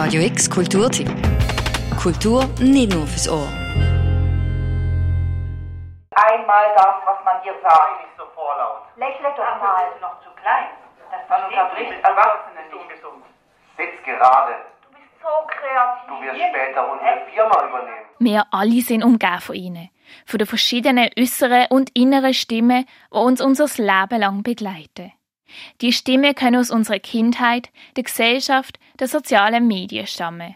Radio X Kulturtipp. Kultur nicht nur fürs Ohr. Einmal das, was man dir sagt. Sei nicht so vorlaut. Lächle doch mal. bist du noch zu klein. Das Dann verstehst du unterbricht mit Erwachsene Bist du nicht. ungesund. Sitz gerade. Du bist so kreativ. Du wirst später unsere Firma übernehmen. Wir alle sind umgeben von ihnen. Von den verschiedenen äußeren und inneren Stimmen, die uns unser Leben lang begleiten. Die Stimmen können aus unserer Kindheit, der Gesellschaft, den sozialen Medien stammen.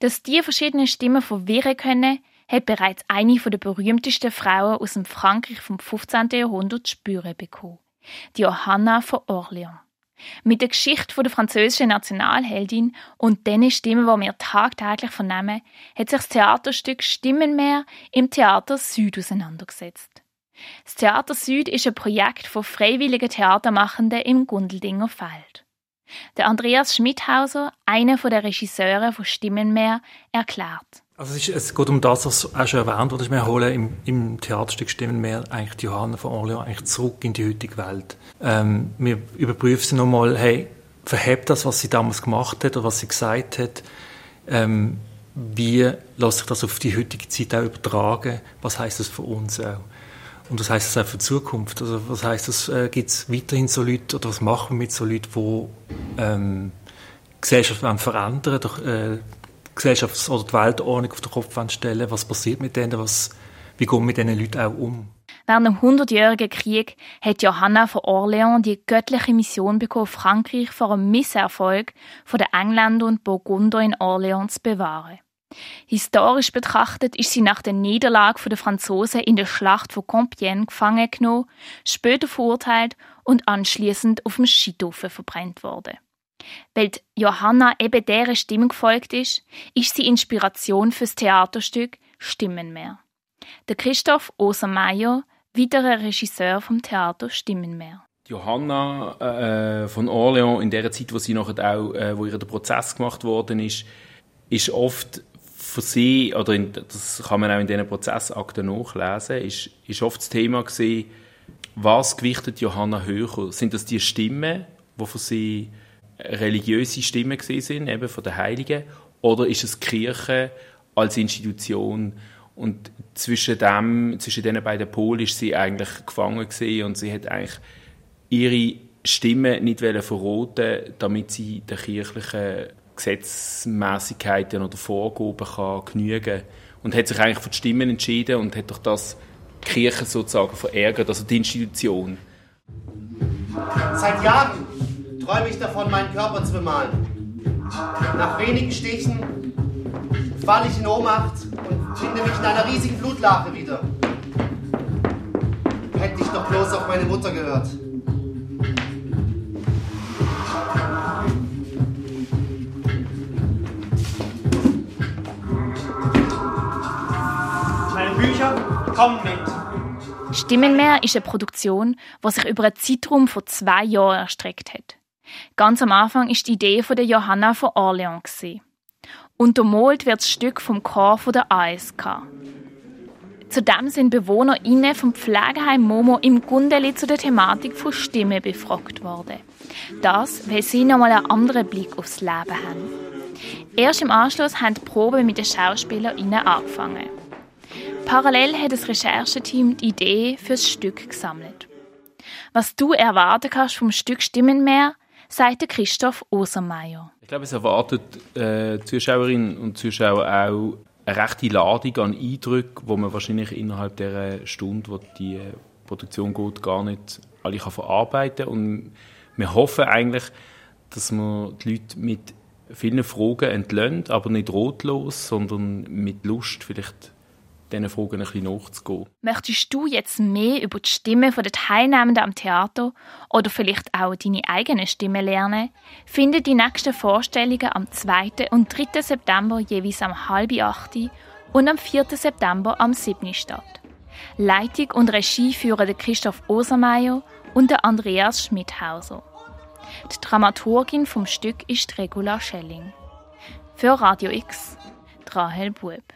Dass die verschiedenen Stimmen verwirren können, hat bereits eine der berühmtesten Frauen aus dem Frankreich vom 15. Jahrhundert spüren bekommen. Die Johanna von Orléans. Mit der Geschichte der französischen Nationalheldin und den Stimmen, die wir tagtäglich vernehmen, hat sich das Theaterstück Stimmenmeer im Theater Süd auseinandergesetzt. Das Theater Süd ist ein Projekt von freiwilligen Theatermachenden im Gundeldinger Feld. Der Andreas Schmidhauser, einer der Regisseure von Stimmenmeer, erklärt. Also es, ist, es geht um das, was auch schon erwähnt wurde. Wir holen im, im Theaterstück Stimmen mehr eigentlich die Johanna von Orleans eigentlich zurück in die heutige Welt. Ähm, wir überprüfen sie nochmal, hey, verhebt das, was sie damals gemacht hat oder was sie gesagt hat? Ähm, wie lässt sich das auf die heutige Zeit auch übertragen? Was heißt das für uns auch? Und was heißt das auch für die Zukunft? Also was heißt das, äh, gibt es weiterhin so Leute oder was machen wir mit so Leuten, die ähm, Gesellschaft verändern doch, äh, Gesellschafts- oder die Weltordnung auf den Kopf stellen Was passiert mit denen? Was, wie gehen wir mit diesen Leuten auch um? Während dem Hundertjährigen Krieg hat Johanna von Orléans die göttliche Mission bekommen, Frankreich vor einem Misserfolg von den Engländern und Burgunder in Orléans zu bewahren. Historisch betrachtet ist sie nach der Niederlage der Franzosen in der Schlacht von Compiègne gefangen genommen, später verurteilt und anschließend auf dem Scheitofen verbrannt worden. Weil Johanna eben deren Stimme gefolgt ist, ist sie Inspiration fürs Theaterstück Stimmenmeer. Der Christoph Osermeier, weiterer Regisseur vom Theater Stimmenmeer. Johanna äh, von Orléans in der Zeit, wo sie nachher auch, äh, wo ihr der Prozess gemacht worden ist, ist oft für sie oder in, das kann man auch in diesen Prozessakten nachlesen, ist, ist oft das Thema gewesen, was gewichtet Johanna höher? Sind das die Stimmen, die für sie religiöse Stimmen sind, eben von den Heiligen, oder ist es die Kirche als Institution? Und zwischen dem, zwischen diesen beiden Polen ist sie eigentlich gefangen gewesen und sie hat eigentlich ihre Stimme nicht verraten, damit sie den kirchlichen Gesetzmäßigkeiten oder Vorgaben kann genügen und hat sich eigentlich für die Stimmen entschieden und hat durch das die Kirche sozusagen verärgert, also die Institution. Seit Jahren träume ich davon, meinen Körper zu bemalen. Nach wenigen Stichen falle ich in Ohnmacht und finde mich in einer riesigen Blutlache wieder. Hätte ich doch bloß auf meine Mutter gehört. Kommen mit. Stimmenmeer ist eine Produktion, die sich über einen Zeitraum von zwei Jahren erstreckt hat. Ganz am Anfang ist die Idee von der Johanna von gewesen. Untermalt wird das Stück vom Chor von der ASK. Zudem sind BewohnerInnen vom Pflegeheim Momo im Gundeli zu der Thematik von Stimme befragt worden. Das, weil sie nochmal einen anderen Blick aufs Leben haben. Erst im Anschluss haben die Proben mit den SchauspielerInnen angefangen. Parallel hat das Rechercheteam die Idee fürs Stück gesammelt. Was du erwarten kannst vom Stück Stimmenmeer, sagt der Christoph Osermeier. Ich glaube, es erwartet äh, Zuschauerinnen und Zuschauer auch eine rechte Ladung an Eindrücken, wo man wahrscheinlich innerhalb der Stunde, wo die äh, Produktion geht, gar nicht alle kann verarbeiten Und wir hoffen eigentlich, dass man die Leute mit vielen Fragen entlöhnt, aber nicht rotlos, sondern mit Lust vielleicht diesen Fragen ein bisschen nachzugehen. Möchtest du jetzt mehr über die Stimme der Teilnehmenden am Theater oder vielleicht auch deine eigene Stimme lernen? Finde die nächsten Vorstellungen am 2. und 3. September jeweils am halb acht und am 4. September am 7. statt. Leitung und Regie führen Christoph Osermeier und Andreas Schmidhauser. Die Dramaturgin vom Stück ist Regula Schelling. Für Radio X, Rahel Bueb.